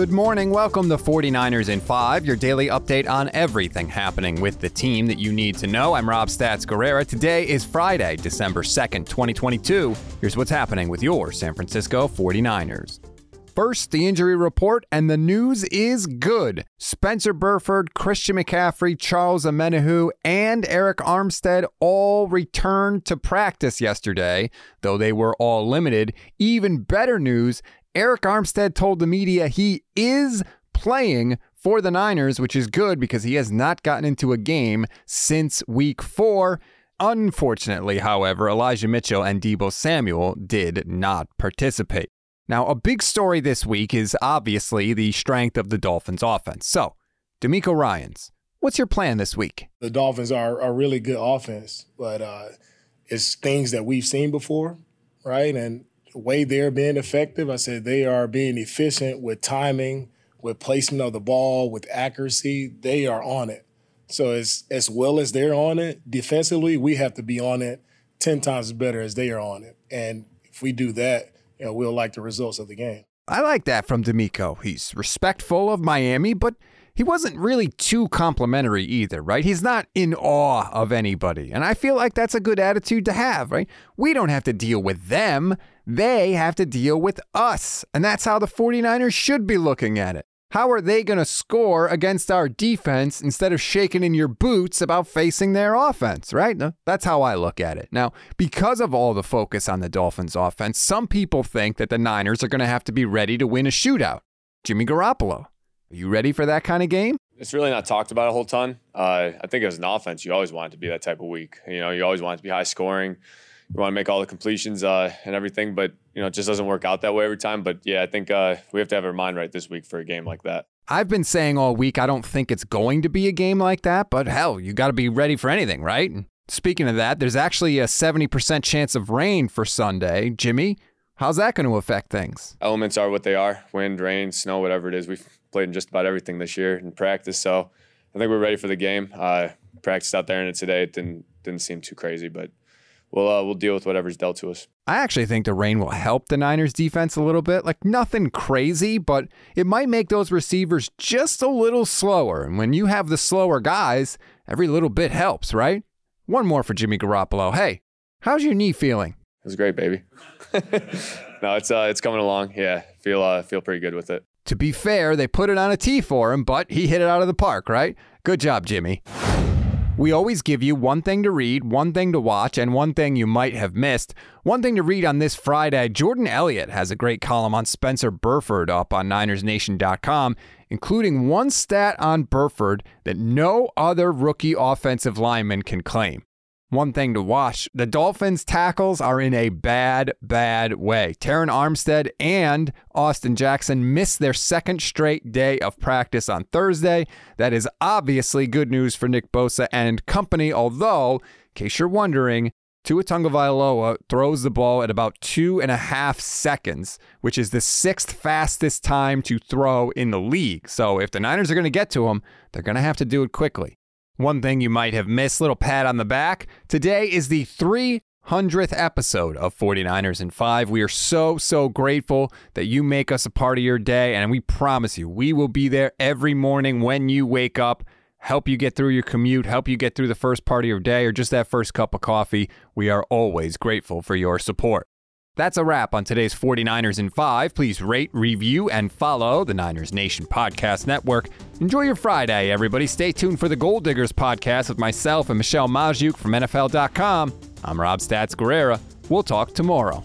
Good morning. Welcome to 49ers in 5, your daily update on everything happening with the team that you need to know. I'm Rob Stats Guerrera. Today is Friday, December 2nd, 2022. Here's what's happening with your San Francisco 49ers. First, the injury report, and the news is good. Spencer Burford, Christian McCaffrey, Charles Omenihu, and Arik Armstead all returned to practice yesterday, though they were all limited. Even better news Arik Armstead told the media he is playing for the Niners, which is good because he has not gotten into a game since week four. Unfortunately, however, Elijah Mitchell and Deebo Samuel did not participate. Now, a big story this week is obviously the strength of the Dolphins offense. So, DeMeco Ryans, what's your plan this week? The Dolphins are a really good offense, but uh, it's things that we've seen before, right? And way they're being effective, I said they are being efficient with timing, with placement of the ball, with accuracy. They are on it. So as as well as they're on it defensively, we have to be on it ten times better as they are on it. And if we do that, you know, we'll like the results of the game. I like that from DeMeco. He's respectful of Miami, but he wasn't really too complimentary either, right? He's not in awe of anybody. And I feel like that's a good attitude to have, right? We don't have to deal with them. They have to deal with us. And that's how the 49ers should be looking at it. How are they going to score against our defense instead of shaking in your boots about facing their offense, right? That's how I look at it. Now, because of all the focus on the Dolphins' offense, some people think that the Niners are going to have to be ready to win a shootout. Jimmy Garoppolo, are you ready for that kind of game? It's really not talked about a whole ton. Uh, I think as an offense, you always want it to be that type of week. You know, you always want it to be high scoring You want to make all the completions uh, and everything, but you know, it just doesn't work out that way every time. But yeah, I think uh, we have to have our mind right this week for a game like that. I've been saying all week I don't think it's going to be a game like that, but hell, you got to be ready for anything, right? Speaking of that, there's actually a 70% chance of rain for Sunday. Jimmy, how's that going to affect things? Elements are what they are wind, rain, snow, whatever it is. We've played in just about everything this year in practice. So I think we're ready for the game. Uh, practiced out there and today it didn't, didn't seem too crazy, but we'll uh, we'll deal with whatever's dealt to us. I actually think the rain will help the Niners defense a little bit. Like nothing crazy, but it might make those receivers just a little slower. And when you have the slower guys, every little bit helps, right? One more for Jimmy Garoppolo. Hey, how's your knee feeling? It's great, baby. no, it's uh, it's coming along. Yeah, feel uh, feel pretty good with it. To be fair, they put it on a tee for him, but he hit it out of the park, right? Good job, Jimmy. We always give you one thing to read, one thing to watch, and one thing you might have missed. One thing to read on this Friday Jordan Elliott has a great column on Spencer Burford up on NinersNation.com, including one stat on Burford that no other rookie offensive lineman can claim. One thing to watch the Dolphins' tackles are in a bad, bad way. Terron Armstead and Austin Jackson missed their second straight day of practice on Thursday. That is obviously good news for Nick Bosa and company, although, in case you're wondering, Tua Tagovailoa throws the ball at about two and a half seconds, which is the sixth fastest time to throw in the league. So if the Niners are going to get to him, they're going to have to do it quickly. One thing you might have missed, little pat on the back. Today is the 300th episode of 49ers in 5. We are so, so grateful that you make us a part of your day, and we promise you, we will be there every morning when you wake up, help you get through your commute, help you get through the first part of your day, or just that first cup of coffee. We are always grateful for your support. That's a wrap on today's 49ers in 5. Please rate, review, and follow the Niners Nation Podcast Network. Enjoy your Friday, everybody. Stay tuned for the Gold Diggers podcast with myself and Michelle Magdziuk from NFL.com. I'm Rob Stats Guerrera. We'll talk tomorrow.